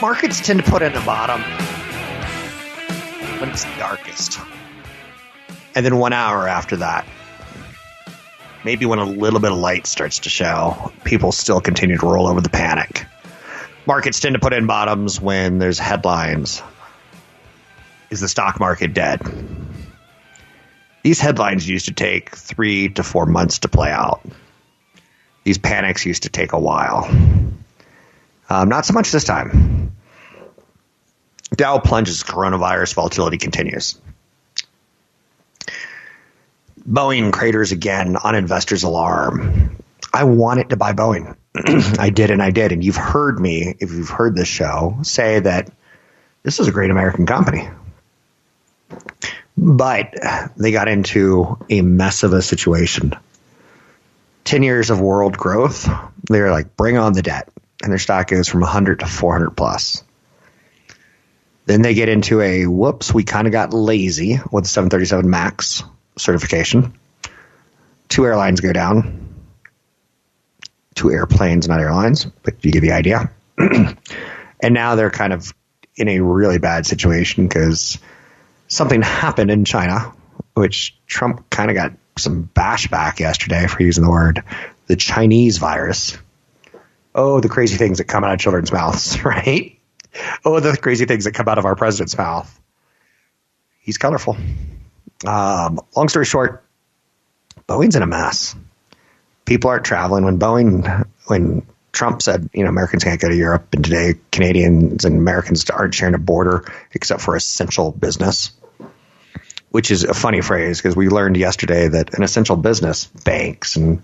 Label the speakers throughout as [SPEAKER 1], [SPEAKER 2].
[SPEAKER 1] Markets tend to put in the bottom when it's darkest. And then one hour after that, maybe when a little bit of light starts to show, people still continue to roll over the panic. Markets tend to put in bottoms when there's headlines. Is the stock market dead? These headlines used to take three to four months to play out. These panics used to take a while. Um, not so much this time. Dow plunges, coronavirus volatility continues. Boeing craters again on investors' alarm. I wanted to buy Boeing. I did and I did. And you've heard me, if you've heard this show, say that this is a great American company. But they got into a mess of a situation. 10 years of world growth, they're like, bring on the debt and their stock goes from 100 to 400 plus. Then they get into a whoops, we kind of got lazy with the 737 MAX certification. Two airlines go down. Two airplanes, not airlines, but you get the idea. and now they're kind of in a really bad situation because something happened in China, which Trump kind of got some bash back yesterday for using the word the Chinese virus oh, the crazy things that come out of children's mouths, right? Oh, the crazy things that come out of our president's mouth. He's colorful. Um, long story short, Boeing's in a mess. People aren't traveling. When Boeing, when Trump said, you know, Americans can't go to Europe, and today Canadians and Americans aren't sharing a border except for essential business, which is a funny phrase because we learned yesterday that an essential business, banks and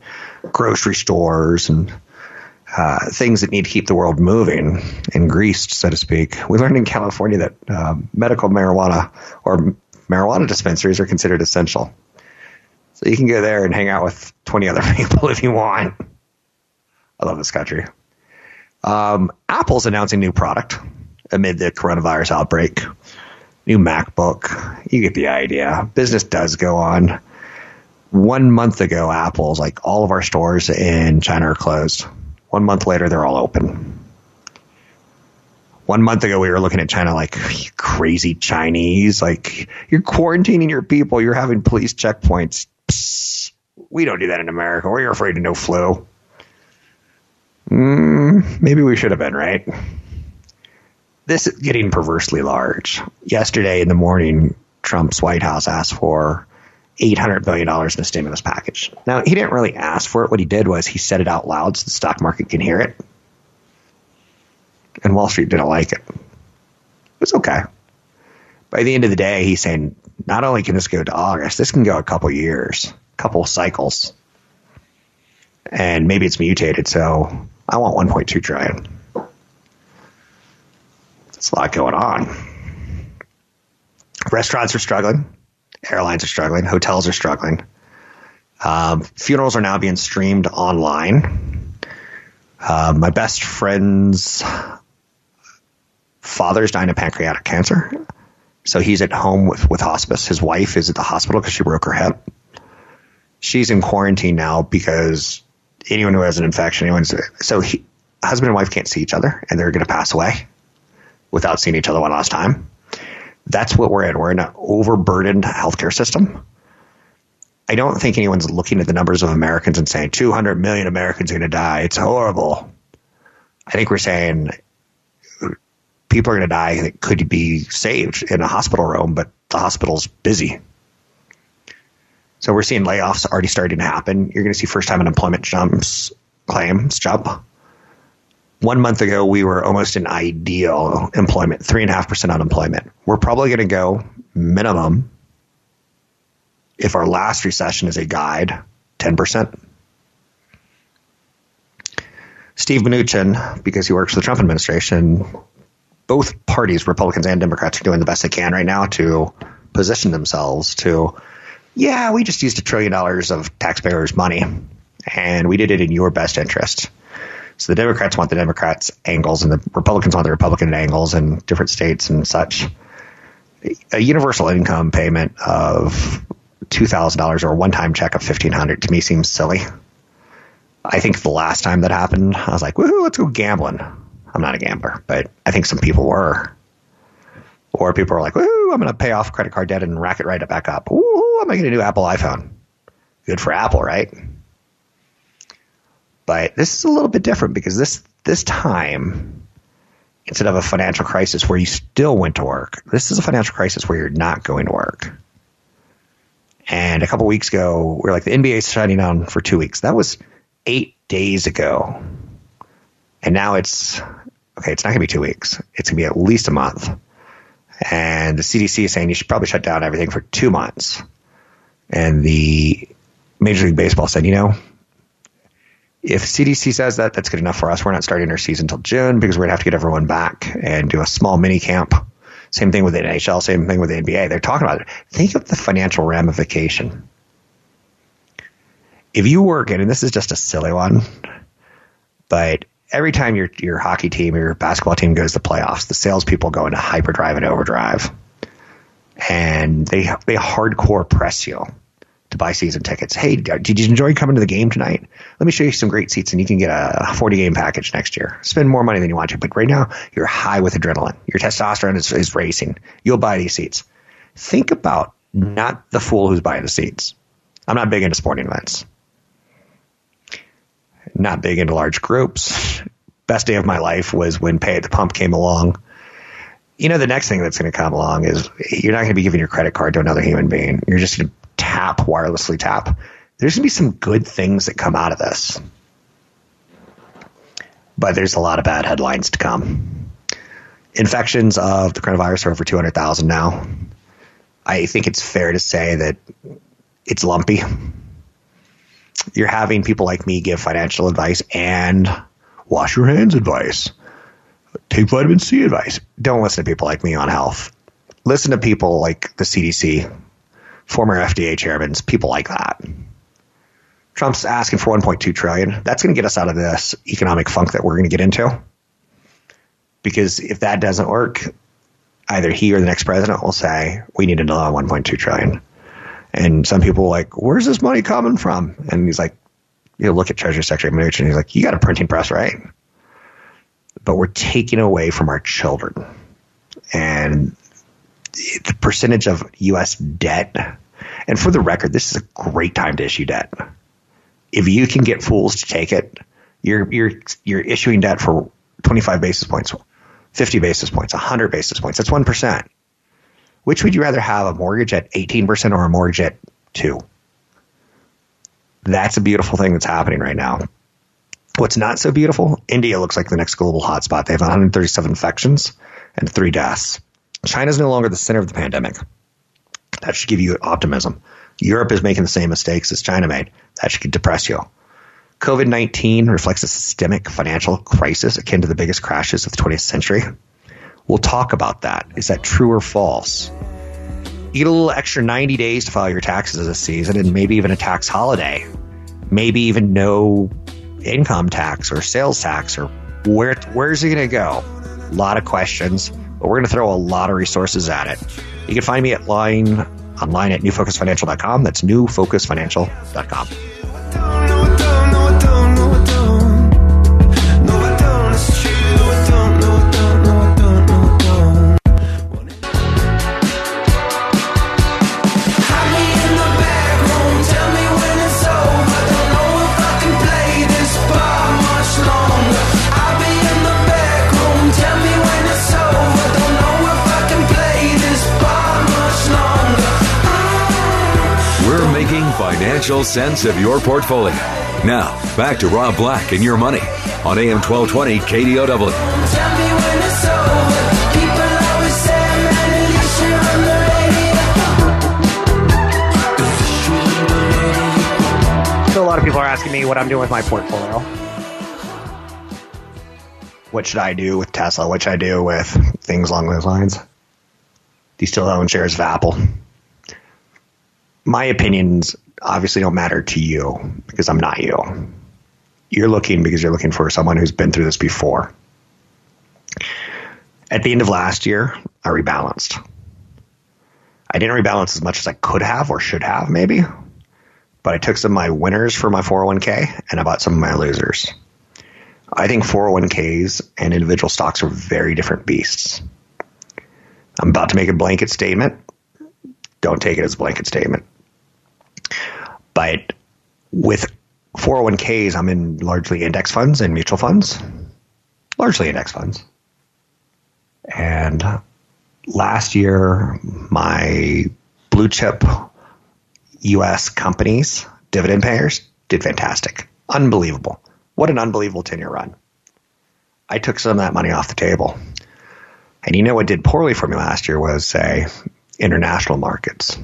[SPEAKER 1] grocery stores and uh, things that need to keep the world moving and greased, so to speak. We learned in California that uh, medical marijuana or marijuana dispensaries are considered essential. So you can go there and hang out with 20 other people if you want. I love this country. Um, Apple's announcing new product amid the coronavirus outbreak. New MacBook. You get the idea. Business does go on. One month ago, Apple's like all of our stores in China are closed one month later, they're all open. One month ago, we were looking at China like crazy Chinese. Like, you're quarantining your people, you're having police checkpoints. Psst. We don't do that in America. We're afraid of no flu. Mm, maybe we should have been, right? This is getting perversely large. Yesterday in the morning, Trump's White House asked for $800 billion in a stimulus package. Now, he didn't really ask for it. What he did was he said it out loud so the stock market can hear it. And Wall Street didn't like it. It was okay. By the end of the day, he's saying not only can this go to August, this can go a couple years, couple cycles. And maybe it's mutated, so I want 1.2 trillion. That's a lot going on. Restaurants are struggling, airlines are struggling, hotels are struggling. Um, funerals are now being streamed online. Uh, my best friend's father's dying of pancreatic cancer. So he's at home with, with hospice. His wife is at the hospital because she broke her hip. She's in quarantine now because anyone who has an infection, anyone's so he, husband and wife can't see each other and they're going to pass away without seeing each other one last time. That's what we're in. We're in an overburdened healthcare system. I don't think anyone's looking at the numbers of Americans and saying 200 million Americans are going to die. It's horrible. I think we're saying people are going to die that could be saved in a hospital room, but the hospital's busy. So we're seeing layoffs already starting to happen. You're going to see first time unemployment jumps, claims jump. One month ago, we were almost in ideal employment, three and a half percent unemployment. We're probably going to go minimum, if our last recession is a guide, 10%. Steve Mnuchin, because he works for the Trump administration, both parties, Republicans and Democrats, are doing the best they can right now to position themselves to, yeah, we just used a trillion dollars of taxpayers' money and we did it in your best interest. So the Democrats want the Democrats' angles and the Republicans want the Republican angles in different states and such. A universal income payment of $2,000 or a one time check of 1500 to me seems silly. I think the last time that happened, I was like, woohoo, let's go gambling. I'm not a gambler, but I think some people were. Or people are like, "Ooh, I'm going to pay off credit card debt and rack it right back up. Ooh, I'm going to get a new Apple iPhone. Good for Apple, right? But this is a little bit different because this this time, instead of a financial crisis where you still went to work, this is a financial crisis where you're not going to work. And a couple weeks ago, we are like the NBA is shutting down for two weeks. That was eight days ago. And now it's okay, it's not going to be two weeks. It's going to be at least a month. And the CDC is saying you should probably shut down everything for two months. And the Major League Baseball said, you know, if CDC says that, that's good enough for us. We're not starting our season until June because we're to have to get everyone back and do a small mini camp. Same thing with the NHL, same thing with the NBA. They're talking about it. Think of the financial ramification. If you work in, and this is just a silly one, but every time your your hockey team or your basketball team goes to playoffs, the salespeople go into hyperdrive and overdrive, and they they hardcore press you to buy season tickets. Hey, did you enjoy coming to the game tonight? Let me show you some great seats, and you can get a 40 game package next year. Spend more money than you want to, but right now you're high with adrenaline. Your testosterone is, is racing. You'll buy these seats. Think about not the fool who's buying the seats. I'm not big into sporting events not big into large groups. Best day of my life was when Pay at the Pump came along. You know, the next thing that's going to come along is you're not going to be giving your credit card to another human being. You're just going to tap, wirelessly tap. There's going to be some good things that come out of this. But there's a lot of bad headlines to come. Infections of the coronavirus are over 200,000 now. I think it's fair to say that it's lumpy you're having people like me give financial advice and wash your hands advice, take vitamin C advice. Don't listen to people like me on health. Listen to people like the CDC, former FDA chairmen, people like that. Trump's asking for 1.2 trillion. That's going to get us out of this economic funk that we're going to get into. Because if that doesn't work, either he or the next president will say, we need another 1.2 trillion. And some people are like, where's this money coming from? And he's like, you know, look at Treasury Secretary Mnuchin he's like, you got a printing press, right? But we're taking away from our children. And the percentage of U.S. debt, and for the record, this is a great time to issue debt. If you can get fools to take it, you're you're you're issuing debt for 25 basis points, 50 basis points, 100 basis points. That's one percent. Which would you rather have, a mortgage at 18% or a mortgage at 2 That's a beautiful thing that's happening right now. What's not so beautiful? India looks like the next global hotspot. They have 137 infections and three deaths. China's no longer the center of the pandemic. That should give you optimism. Europe is making the same mistakes as China made. That should depress you. COVID 19 reflects a systemic financial crisis akin to the biggest crashes of the 20th century. We'll talk about that. Is that true or false? You get a little extra 90 days to file your taxes this season and maybe even a tax holiday. Maybe even no income tax or sales tax or where where's it going to go? A lot of questions, but we're going to throw a lot of resources at it. You can find me at line online at newfocusfinancial.com. That's newfocusfinancial.com.
[SPEAKER 2] financial sense of your portfolio. Now, back to Rob Black and your money on AM 1220 KDOW.
[SPEAKER 1] So a lot of people are asking me what I'm doing with my portfolio. What should I do with Tesla? What should I do with things along those lines? Do you still own shares of Apple? My opinions obviously don't matter to you because I'm not you. You're looking because you're looking for someone who's been through this before. At the end of last year, I rebalanced. I didn't rebalance as much as I could have or should have, maybe but I took some of my winners for my 401k and I bought some of my losers. I think 401ks and individual stocks are very different beasts. I'm about to make a blanket statement. Don't take it as a blanket statement. But with 401ks, I'm in largely index funds and mutual funds, largely index funds. And last year, my blue chip U.S. companies, dividend payers, did fantastic. Unbelievable. What an unbelievable 10 year run. I took some of that money off the table. And you know what did poorly for me last year was, say, international markets.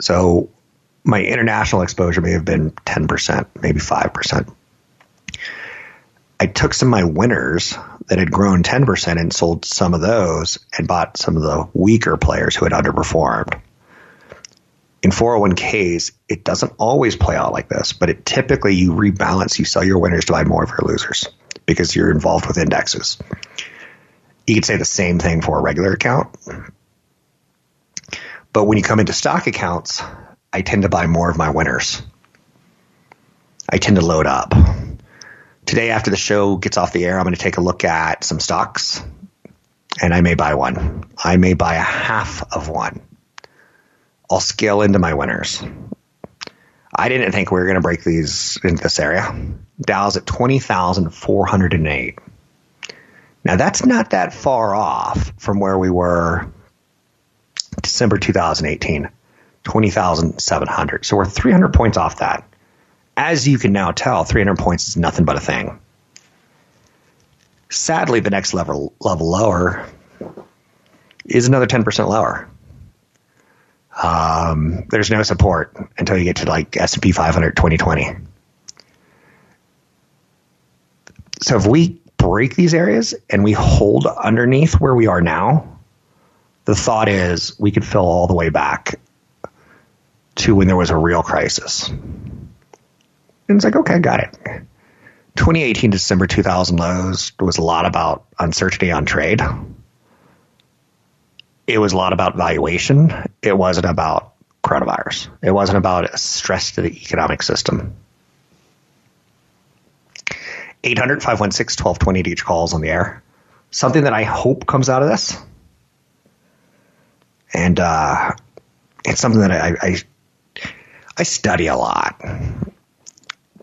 [SPEAKER 1] So my international exposure may have been 10%, maybe 5%. I took some of my winners that had grown 10% and sold some of those and bought some of the weaker players who had underperformed in 401ks, it doesn't always play out like this, but it typically you rebalance, you sell your winners to buy more of your losers because you're involved with indexes. You could say the same thing for a regular account. But when you come into stock accounts, I tend to buy more of my winners. I tend to load up. Today, after the show gets off the air, I'm going to take a look at some stocks and I may buy one. I may buy a half of one. I'll scale into my winners. I didn't think we were going to break these into this area. Dow's at 20,408. Now that's not that far off from where we were December 2018, 20,700. So we're 300 points off that. As you can now tell, 300 points is nothing but a thing. Sadly, the next level level lower is another 10% lower. Um, there's no support until you get to like S&P 500 2020. So if we break these areas and we hold underneath where we are now, the thought is we could fill all the way back to when there was a real crisis. And it's like, okay, got it. 2018 December 2000 lows was a lot about uncertainty on trade it was a lot about valuation. It wasn't about coronavirus. It wasn't about stress to the economic system. 800 516 1220 to your calls on the air. Something that I hope comes out of this. And uh, it's something that I, I, I study a lot.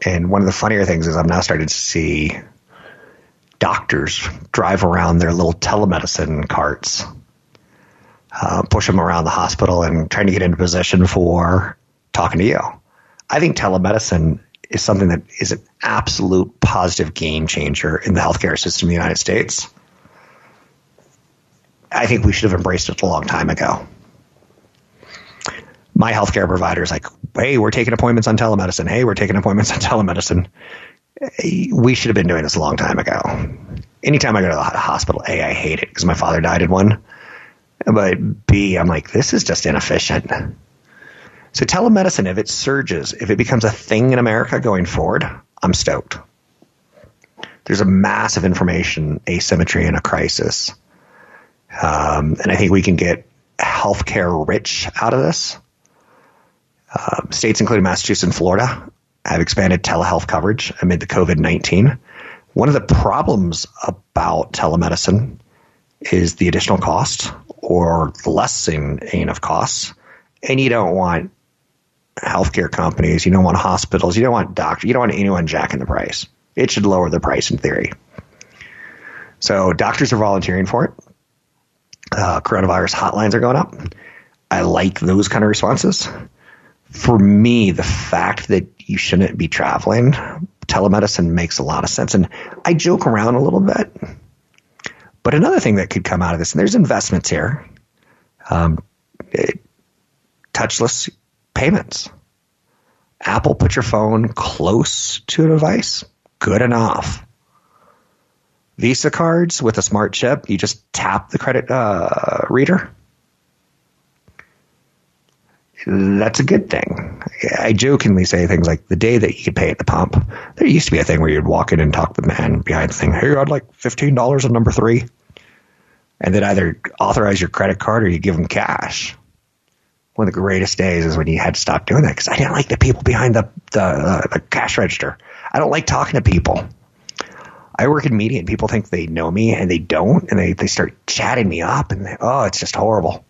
[SPEAKER 1] And one of the funnier things is I'm now starting to see doctors drive around their little telemedicine carts uh, push them around the hospital and trying to get into position for talking to you. I think telemedicine is something that is an absolute positive game changer in the healthcare system in the United States. I think we should have embraced it a long time ago. My healthcare provider is like, hey, we're taking appointments on telemedicine. Hey, we're taking appointments on telemedicine. We should have been doing this a long time ago. Anytime I go to the hospital, A, I hate it because my father died in one But B, I'm like, this is just inefficient. So telemedicine, if it surges, if it becomes a thing in America going forward, I'm stoked. There's a massive information asymmetry in a crisis. Um, and I think we can get healthcare rich out of this. Uh, states including Massachusetts and Florida have expanded telehealth coverage amid the COVID 19. One of the problems about telemedicine is the additional cost or lessening of costs. And you don't want healthcare companies, you don't want hospitals, you don't want doctors, you don't want anyone jacking the price. It should lower the price in theory. So doctors are volunteering for it. Uh, coronavirus hotlines are going up. I like those kind of responses. For me, the fact that you shouldn't be traveling, telemedicine makes a lot of sense. And I joke around a little bit. But another thing that could come out of this, and there's investments here, um, it, touchless payments. Apple put your phone close to a device. Good enough. Visa cards with a smart chip, you just tap the credit uh, reader. That's a good thing. I jokingly say things like the day that you could pay at the pump. There used to be a thing where you'd walk in and talk to the man behind the thing. Hey, I'd like fifteen dollars on number three, and then either authorize your credit card or you give them cash one of the greatest days is when you had to stop doing that because I didn't like the people behind the the, uh, the cash register. I don't like talking to people. I work in media and people think they know me and they don't, and they, they start chatting me up, and they, oh, it's just horrible.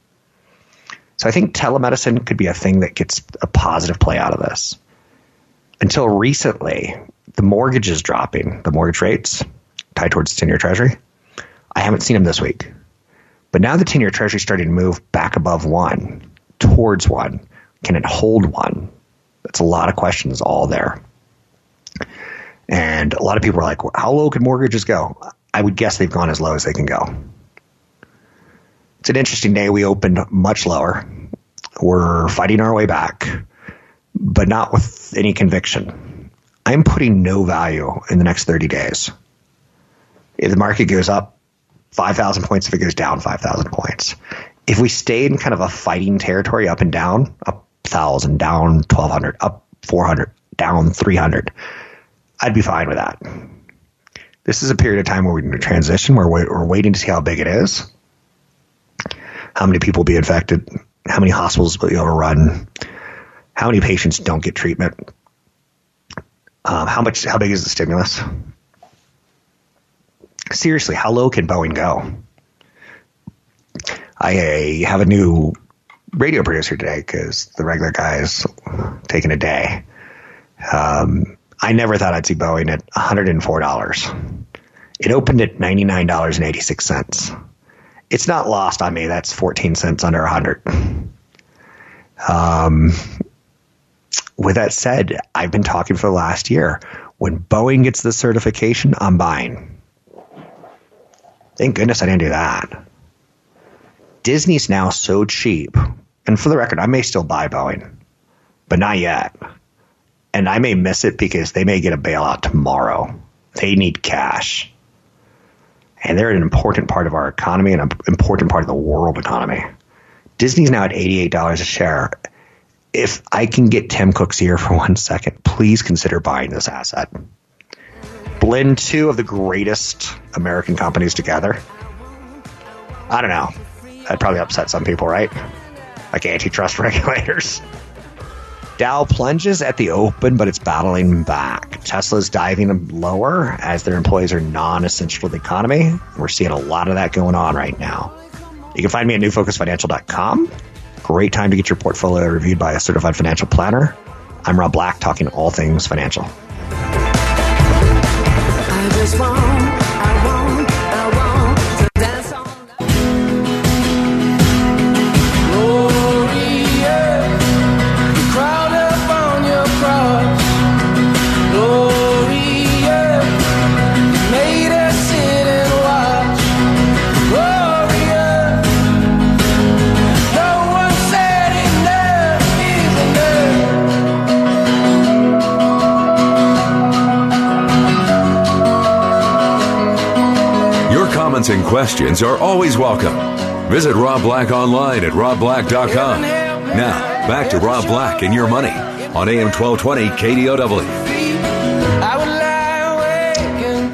[SPEAKER 1] So I think telemedicine could be a thing that gets a positive play out of this. Until recently, the mortgage is dropping, the mortgage rates tied towards the 10 year treasury. I haven't seen them this week. But now the 10 year treasury is starting to move back above one towards one? Can it hold one? That's a lot of questions all there. And a lot of people are like, well, how low can mortgages go? I would guess they've gone as low as they can go. It's an interesting day. We opened much lower. We're fighting our way back, but not with any conviction. I'm putting no value in the next 30 days. If the market goes up 5,000 points, if it goes down 5,000 points if we stay in kind of a fighting territory up and down, up 1,000, down 1,200, up 400, down 300, I'd be fine with that. This is a period of time where we're in a transition, where we're waiting to see how big it is, how many people will be infected, how many hospitals will be overrun, how many patients don't get treatment, um, how much, how big is the stimulus? Seriously, how low can Boeing go? I have a new radio producer today because the regular guy is taking a day. Um, I never thought I'd see Boeing at $104. It opened at $99.86. It's not lost on me. That's 14 cents under 100. Um, with that said, I've been talking for the last year. When Boeing gets the certification, I'm buying. Thank goodness I didn't do that. Disney's now so cheap, and for the record, I may still buy Boeing, but not yet. And I may miss it because they may get a bailout tomorrow. They need cash. And they're an important part of our economy and an important part of the world economy. Disney's now at $88 a share. If I can get Tim Cook's ear for one second, please consider buying this asset. Blend two of the greatest American companies together. I don't know. That'd probably upset some people, right? Like antitrust regulators. Dow plunges at the open, but it's battling back. Tesla's diving lower as their employees are non essential to the economy. We're seeing a lot of that going on right now. You can find me at newfocusfinancial.com. Great time to get your portfolio reviewed by a certified financial planner. I'm Rob Black, talking all things financial.
[SPEAKER 2] Comments and questions are always welcome. Visit Rob Black online at robblack.com. Now, back to Rob Black and your money on AM 1220 KDOW.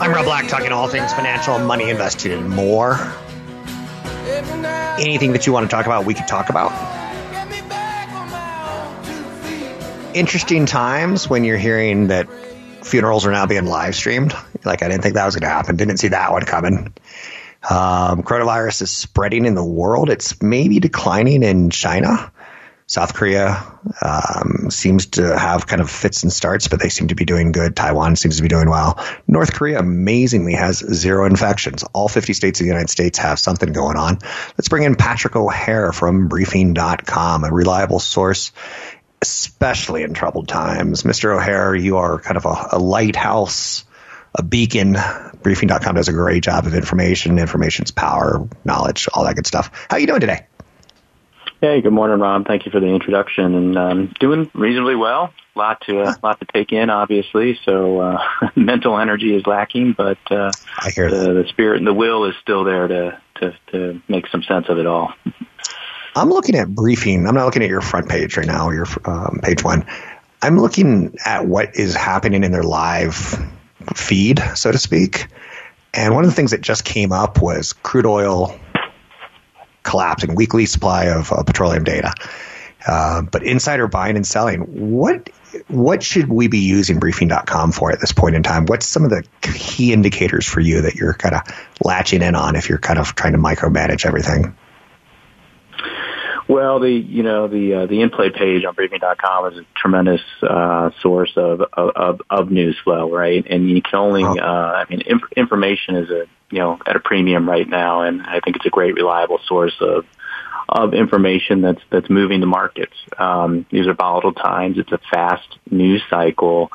[SPEAKER 1] I'm Rob Black, talking all things financial, money invested, and more. Anything that you want to talk about, we could talk about. Interesting times when you're hearing that funerals are now being live streamed. Like, I didn't think that was going to happen. Didn't see that one coming. Um, coronavirus is spreading in the world. It's maybe declining in China. South Korea um, seems to have kind of fits and starts, but they seem to be doing good. Taiwan seems to be doing well. North Korea amazingly has zero infections. All 50 states of the United States have something going on. Let's bring in Patrick O'Hare from briefing.com, a reliable source, especially in troubled times. Mr. O'Hare, you are kind of a, a lighthouse a beacon. Briefing.com does a great job of information. Information's power, knowledge, all that good stuff. How are you doing today?
[SPEAKER 3] Hey, good morning, Rob. Thank you for the introduction. And um, doing reasonably well. A lot to uh, lot to take in, obviously. So uh, mental energy is lacking, but uh,
[SPEAKER 1] I hear
[SPEAKER 3] the, the spirit and the will is still there to, to to make some sense of it all.
[SPEAKER 1] I'm looking at briefing. I'm not looking at your front page right now, your um, page one. I'm looking at what is happening in their live feed, so to speak. And one of the things that just came up was crude oil collapsing, weekly supply of uh, petroleum data. Uh, but insider buying and selling, what what should we be using briefing.com for at this point in time? What's some of the key indicators for you that you're kind of latching in on if you're kind of trying to micromanage everything?
[SPEAKER 3] Well, the you know the uh, the in-play page on briefing.com is a tremendous uh, source of, of of news flow, right? And you can only, uh, I mean, inf- information is a you know at a premium right now, and I think it's a great reliable source of of information that's that's moving the markets. Um, these are volatile times. It's a fast news cycle,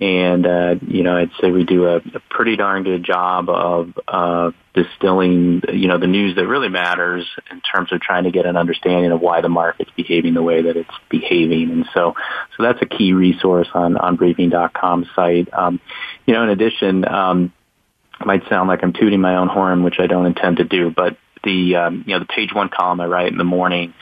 [SPEAKER 3] and uh, you know I'd say we do a, a pretty darn good job of uh, distilling you know the news that really matters in terms of trying to get an understanding of why the market's behaving the way that it's behaving, and so so that's a key resource on on briefing.com site. Um, you know, in addition. Um, it might sound like I'm tooting my own horn, which I don't intend to do, but the um, you know the page one column I write in the morning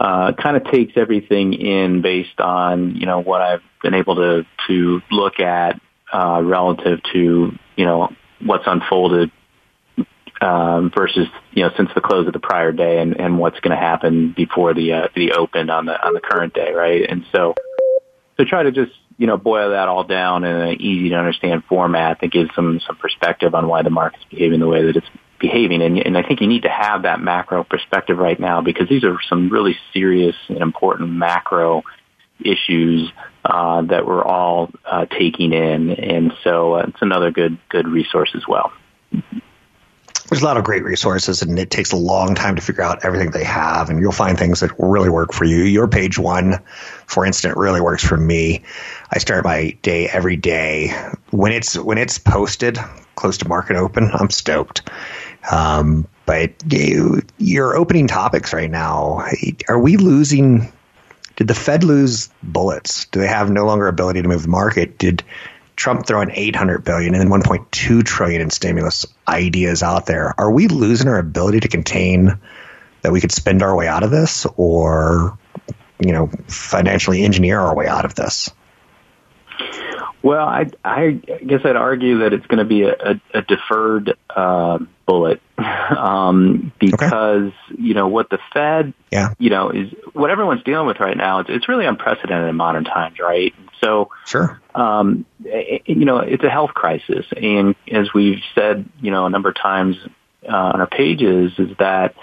[SPEAKER 3] uh, kind of takes everything in based on you know what I've been able to to look at uh, relative to you know what's unfolded um, versus you know since the close of the prior day and, and what's going to happen before the uh, the open on the on the current day, right? And so to try to just you know boil that all down in an easy to understand format that gives some some perspective on why the market's behaving the way that it's behaving. And, and I think you need to have that macro perspective right now because these are some really serious and important macro issues uh, that we're all uh, taking in. And so uh, it's another good good resource as well.
[SPEAKER 1] There's a lot of great resources, and it takes a long time to figure out everything they have. And you'll find things that really work for you. Your page one, for instance, really works for me. I start my day every day when it's when it's posted close to market open. I'm stoked um, but you, your opening topics right now, are we losing? Did the Fed lose bullets? Do they have no longer ability to move the market? Did Trump throw in 800 billion and then 1.2 trillion in stimulus ideas out there? Are we losing our ability to contain that we could spend our way out of this, or you know, financially engineer our way out of this?
[SPEAKER 3] Well, I, I guess I'd argue that it's going to be a, a, a deferred uh, bullet um, because okay. you know what the Fed,
[SPEAKER 1] yeah.
[SPEAKER 3] you know, is what everyone's dealing with right now. It's, it's really unprecedented in modern times, right? So,
[SPEAKER 1] sure,
[SPEAKER 3] um, it, you know, it's a health crisis, and as we've said, you know, a number of times uh, on our pages, is that.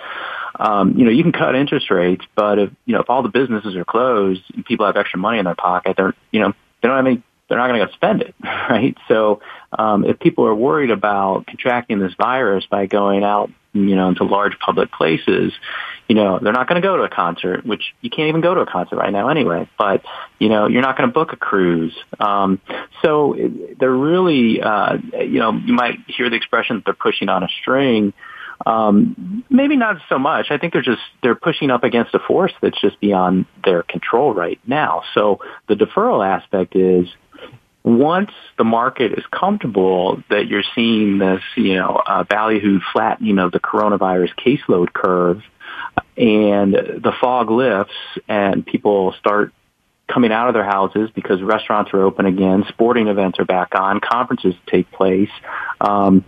[SPEAKER 3] Um, you know, you can cut interest rates, but if you know if all the businesses are closed, and people have extra money in their pocket, they're you know they don't have any they're not going to go spend it, right? So um, if people are worried about contracting this virus by going out, you know, into large public places, you know, they're not going to go to a concert, which you can't even go to a concert right now anyway. But you know, you're not going to book a cruise. Um, so they're really, uh, you know, you might hear the expression that they're pushing on a string. Um, maybe not so much. I think they're just they're pushing up against a force that's just beyond their control right now. So the deferral aspect is once the market is comfortable that you're seeing this, you know, uh, ballyhooed flattening of the coronavirus caseload curve, and the fog lifts and people start coming out of their houses because restaurants are open again, sporting events are back on, conferences take place. Um,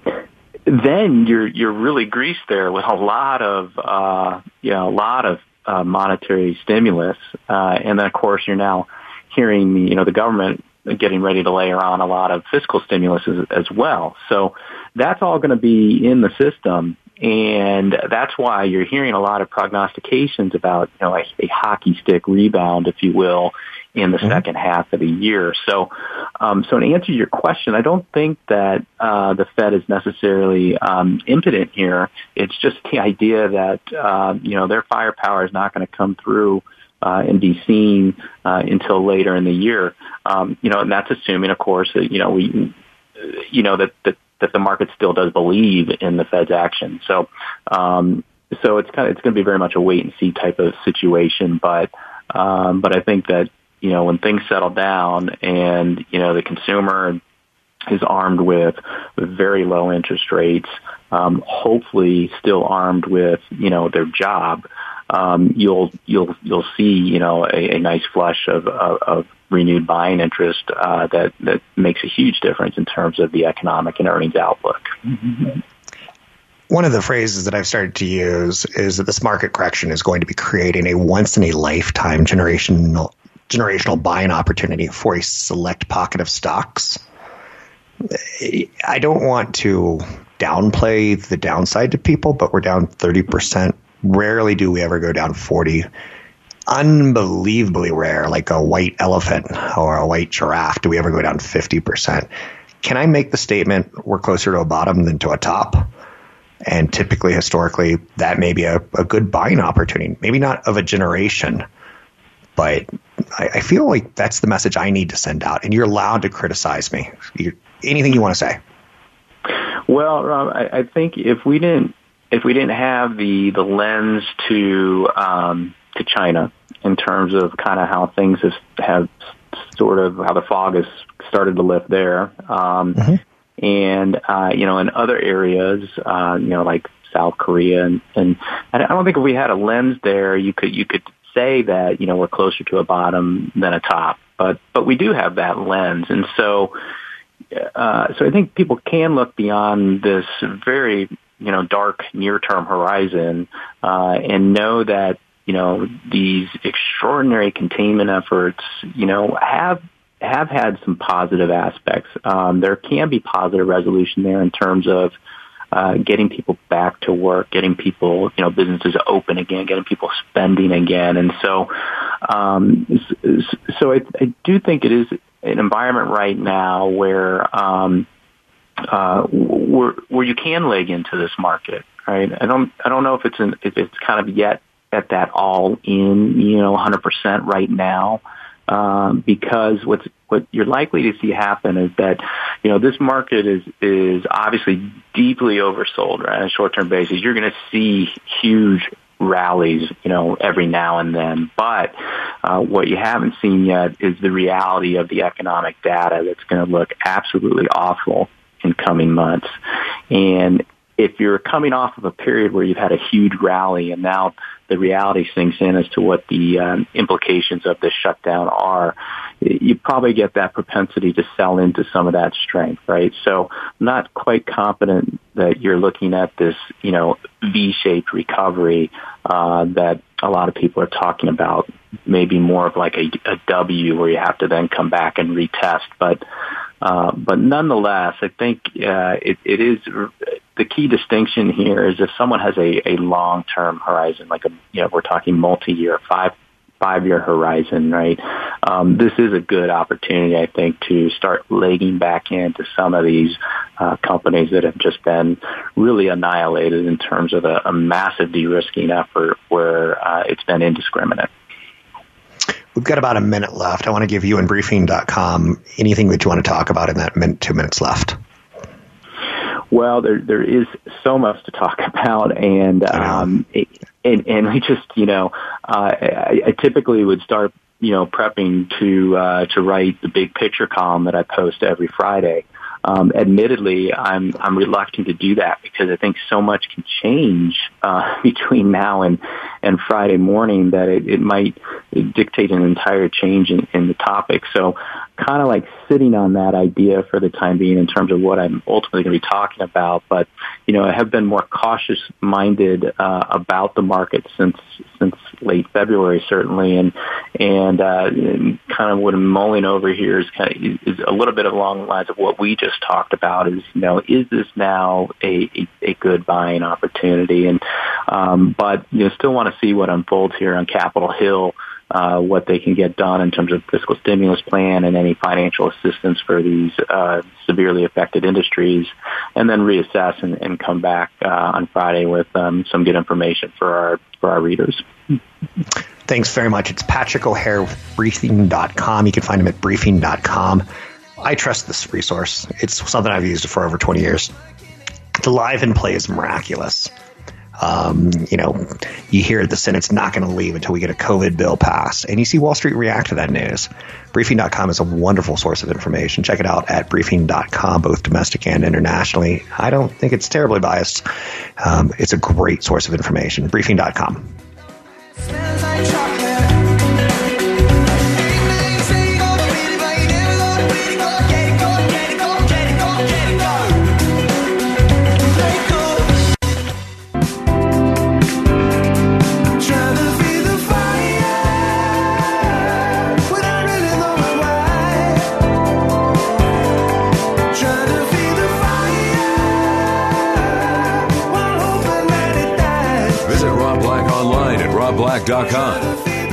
[SPEAKER 3] then you're you're really greased there with a lot of uh, you know a lot of uh, monetary stimulus, uh, and then of course you're now hearing you know the government getting ready to layer on a lot of fiscal stimulus as, as well. So that's all going to be in the system. And that's why you're hearing a lot of prognostications about, you know, a, a hockey stick rebound, if you will, in the mm-hmm. second half of the year. So, um, so to answer to your question, I don't think that uh, the Fed is necessarily um, impotent here. It's just the idea that uh, you know their firepower is not going to come through uh, and be seen uh, until later in the year. Um, you know, and that's assuming, of course, that you know we, you know that that that the market still does believe in the Fed's action. So, um, so it's kind of it's going to be very much a wait and see type of situation. But um, but I think that you know, when things settle down and, you know, the consumer is armed with very low interest rates, um, hopefully still armed with, you know, their job, um, you'll, you'll, you'll see, you know, a, a nice flush of, of, of renewed buying interest, uh, that, that makes a huge difference in terms of the economic and earnings outlook.
[SPEAKER 1] One of the phrases that I've started to use is that this market correction is going to be creating a once in a lifetime generational generational buying opportunity for a select pocket of stocks. I don't want to downplay the downside to people, but we're down 30%. Rarely do we ever go down 40. Unbelievably rare, like a white elephant or a white giraffe, do we ever go down 50%. Can I make the statement we're closer to a bottom than to a top? And typically, historically, that may be a, a good buying opportunity. Maybe not of a generation, but I, I, feel like that's the message I need to send out. And you're allowed to criticize me. You, anything you want to say.
[SPEAKER 3] Well, Rob, I, I, think if we didn't if we didn't have the the lens to um, to China in terms of kind of how things have, have sort of how the fog has started to lift there, um, mm-hmm. and uh, you know in other areas, uh, you know like South Korea, and, and I don't think if we had a lens there, you could you could say that you know we're closer to a bottom than a top, but but we do have that lens, and so uh, so I think people can look beyond this very you know dark near term horizon uh, and know that you know these extraordinary containment efforts you know have have had some positive aspects. Um, there can be positive resolution there in terms of uh, getting people back to work, getting people, you know, businesses open again, getting people spending again. And so, um, so I, I do think it is an environment right now where, um, uh, where, where you can leg into this market, right? I don't, I don't know if it's an, if it's kind of yet at that all in, you know, 100% right now um, because what's what you're likely to see happen is that you know this market is is obviously deeply oversold right on a short term basis. You're going to see huge rallies, you know, every now and then. But uh, what you haven't seen yet is the reality of the economic data that's going to look absolutely awful in coming months. And if you're coming off of a period where you've had a huge rally and now the reality sinks in as to what the um, implications of this shutdown are, you probably get that propensity to sell into some of that strength, right? So not quite confident that you're looking at this, you know, V-shaped recovery uh, that a lot of people are talking about. Maybe more of like a, a W where you have to then come back and retest, but uh, but nonetheless, I think uh, it, it is the key distinction here is if someone has a, a long term horizon, like a you know we're talking multi year, five five year horizon, right? Um, this is a good opportunity, I think, to start legging back into some of these uh, companies that have just been really annihilated in terms of a, a massive de-risking effort where uh, it's been indiscriminate.
[SPEAKER 1] We've got about a minute left. I want to give you and briefing.com anything that you want to talk about in that minute, two minutes left.
[SPEAKER 3] Well, there there is so much to talk about, and um, and and we just you know uh, I, I typically would start you know prepping to uh, to write the big picture column that I post every Friday. Um, admittedly, I'm I'm reluctant to do that because I think so much can change uh, between now and and Friday morning that it, it might dictate an entire change in, in the topic. So, kind of like sitting on that idea for the time being in terms of what I'm ultimately going to be talking about. But you know, I have been more cautious minded uh, about the market since since late February, certainly, and and, uh, and kind of what I'm mulling over here is kind of is a little bit along the lines of what we just talked about. Is you know, is this now a a, a good buying opportunity? And um, but you know, still want to see what unfolds here on Capitol Hill. Uh, what they can get done in terms of fiscal stimulus plan and any financial assistance for these uh, severely affected industries, and then reassess and, and come back uh, on Friday with um, some good information for our for our readers.
[SPEAKER 1] Thanks very much. It's Patrick O'Hare with briefing.com. You can find him at briefing.com. I trust this resource. It's something I've used for over 20 years. The Live In Play is miraculous. Um, you know, you hear the Senate's not going to leave until we get a COVID bill passed, and you see Wall Street react to that news. Briefing.com is a wonderful source of information. Check it out at briefing.com, both domestic and internationally. I don't think it's terribly biased. Um, it's a great source of information. Briefing.com.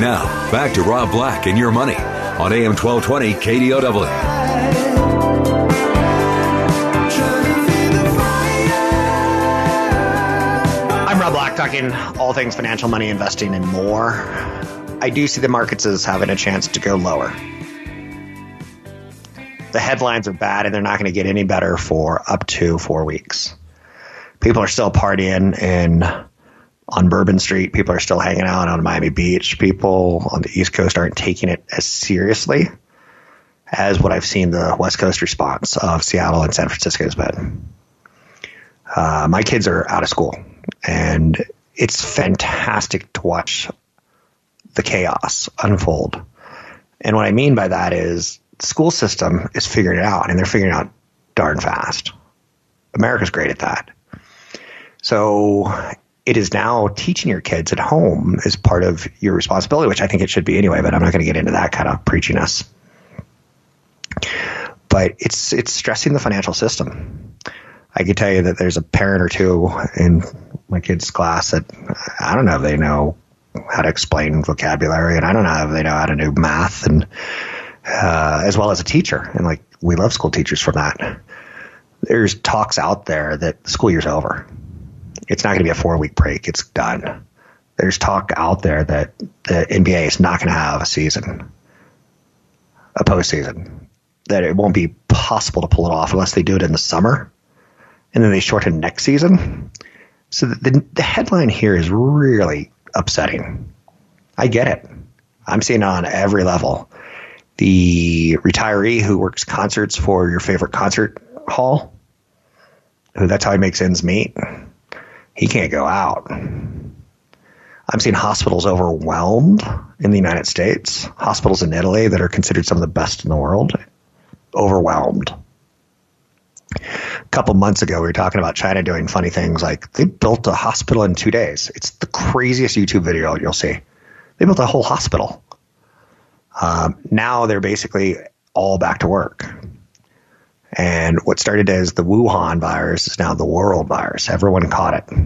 [SPEAKER 2] Now, back to Rob Black and your money on AM 1220 KDOW.
[SPEAKER 1] I'm Rob Black, talking all things financial, money, investing, and more. I do see the markets as having a chance to go lower. The headlines are bad, and they're not going to get any better for up to four weeks. People are still partying in on Bourbon Street. People are still hanging out on Miami Beach. People on the East Coast aren't taking it as seriously as what I've seen the West Coast response of Seattle and San Francisco has been. Uh, my kids are out of school, and it's fantastic to watch the chaos unfold. And what I mean by that is the school system is figuring it out, and they're figuring it out darn fast. America's great at that. So it is now teaching your kids at home as part of your responsibility, which I think it should be anyway, but I'm not going to get into that kind of preachiness. But it's it's stressing the financial system. I can tell you that there's a parent or two in my kids' class that I don't know if they know how to explain vocabulary, and I don't know if they know how to do math, and uh, as well as a teacher. And like we love school teachers for that. There's talks out there that the school year's over. It's not going to be a four week break. It's done. There's talk out there that the NBA is not going to have a season, a postseason, that it won't be possible to pull it off unless they do it in the summer and then they shorten next season. So the, the headline here is really upsetting. I get it. I'm seeing it on every level. The retiree who works concerts for your favorite concert hall, who that's how he makes ends meet, he can't go out. I'm seeing hospitals overwhelmed in the United States, hospitals in Italy that are considered some of the best in the world, overwhelmed. A couple months ago, we were talking about China doing funny things like they built a hospital in two days. It's the craziest YouTube video you'll see. They built a whole hospital. Um, now they're basically all back to work. And what started as the Wuhan virus is now the world virus. Everyone caught it.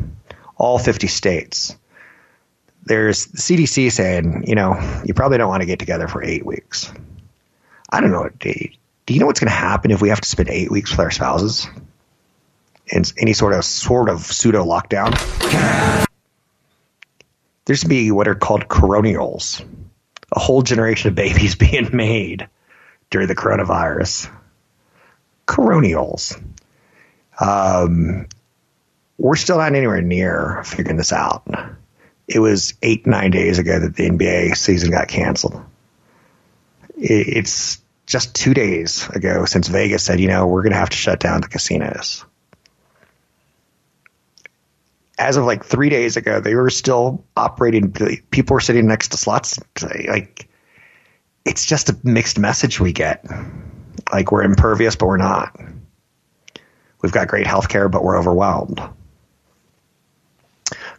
[SPEAKER 1] All 50 states. There's the CDC saying, you know, you probably don't want to get together for eight weeks. I don't know. Do you, do you know what's going to happen if we have to spend eight weeks with our spouses in any sort of sort of pseudo lockdown? There's going to be what are called coronials, a whole generation of babies being made during the coronavirus. Coronials. Um, we're still not anywhere near figuring this out. It was eight, nine days ago that the NBA season got canceled. It's just two days ago since Vegas said, you know, we're going to have to shut down the casinos. As of like three days ago, they were still operating. People were sitting next to slots. Like, it's just a mixed message we get. Like, we're impervious, but we're not. We've got great health care, but we're overwhelmed.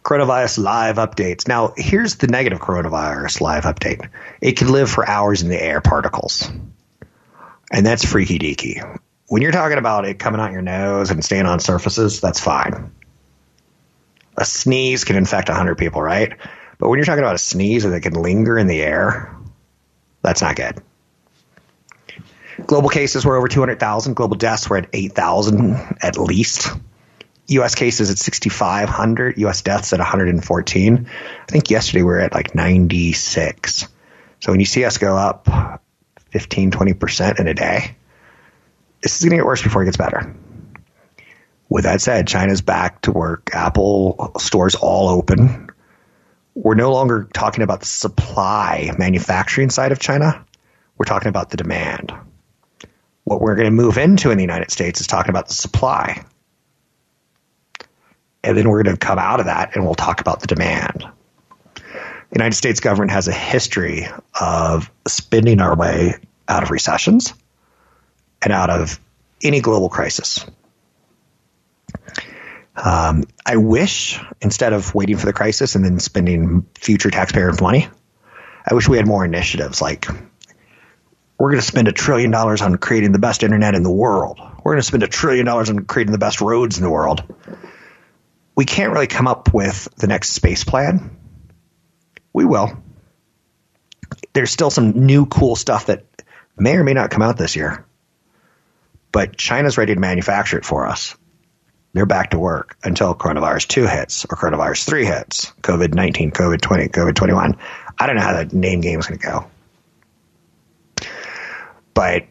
[SPEAKER 1] Coronavirus live updates. Now, here's the negative coronavirus live update it can live for hours in the air particles. And that's freaky deaky. When you're talking about it coming out your nose and staying on surfaces, that's fine. A sneeze can infect 100 people, right? But when you're talking about a sneeze that can linger in the air, that's not good. Global cases were over 200,000. Global deaths were at 8,000 at least. U.S. cases at 6,500. U.S. deaths at 114. I think yesterday we were at like 96. So when you see us go up 15, 20% in a day, this is going to get worse before it gets better. With that said, China's back to work. Apple stores all open. We're no longer talking about the supply manufacturing side of China. We're talking about the demand. What we're going to move into in the United States is talking about the supply. And then we're going to come out of that and we'll talk about the demand. The United States government has a history of spending our way out of recessions and out of any global crisis. Um, I wish instead of waiting for the crisis and then spending future taxpayer money, I wish we had more initiatives like we're going to spend a trillion dollars on creating the best internet in the world. We're going to spend a trillion dollars on creating the best roads in the world. We can't really come up with the next space plan. We will. There's still some new cool stuff that may or may not come out this year. But China's ready to manufacture it for us. They're back to work until coronavirus 2 hits or coronavirus 3 hits, COVID 19, COVID 20, COVID 21. I don't know how the name game is going to go. But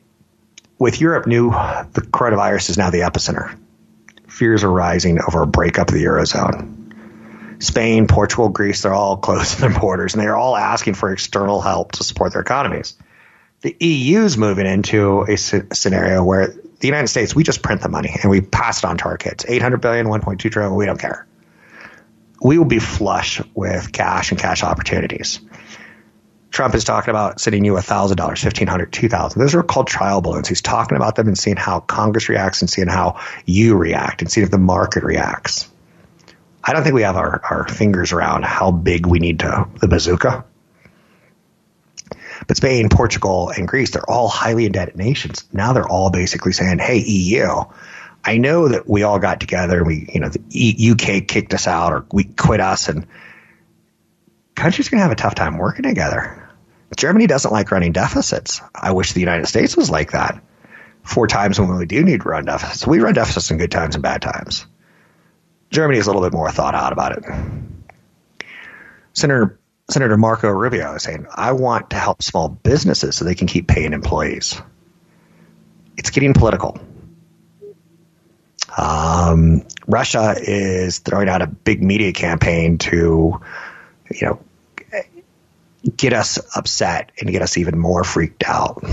[SPEAKER 1] with Europe new, the coronavirus is now the epicenter. Fears are rising over a breakup of the Eurozone. Spain, Portugal, Greece, they're all closing their borders and they're all asking for external help to support their economies. The EU is moving into a scenario where the United States, we just print the money and we pass it on to our kids. 800 billion, 1.2 trillion, we don't care. We will be flush with cash and cash opportunities. Trump is talking about sending you $1,000, $1,500, $2,000. Those are called trial balloons. He's talking about them and seeing how Congress reacts and seeing how you react and seeing if the market reacts. I don't think we have our, our fingers around how big we need to the bazooka. But Spain, Portugal, and Greece, they're all highly indebted nations. Now they're all basically saying, hey, EU, I know that we all got together and we, you know, the UK kicked us out or we quit us and countries are going to have a tough time working together. Germany doesn't like running deficits. I wish the United States was like that. Four times when we do need to run deficits. We run deficits in good times and bad times. Germany is a little bit more thought out about it. Senator Senator Marco Rubio is saying, I want to help small businesses so they can keep paying employees. It's getting political. Um, Russia is throwing out a big media campaign to, you know, get us upset and get us even more freaked out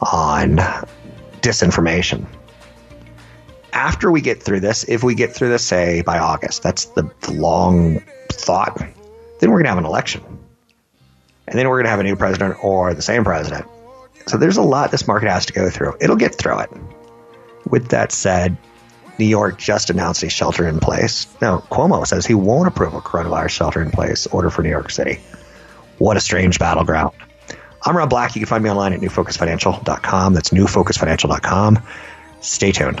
[SPEAKER 1] on disinformation. After we get through this, if we get through this, say by August, that's the, long thought, then we're going to have an election. And then we're going to have a new president or the same president. So there's a lot this market has to go through. It'll get through it. With that said, New York just announced a shelter in place. Now, Cuomo says he won't approve a coronavirus shelter in place order for New York City. What a strange battleground. I'm Rob Black. You can find me online at newfocusfinancial.com. That's newfocusfinancial.com. Stay tuned.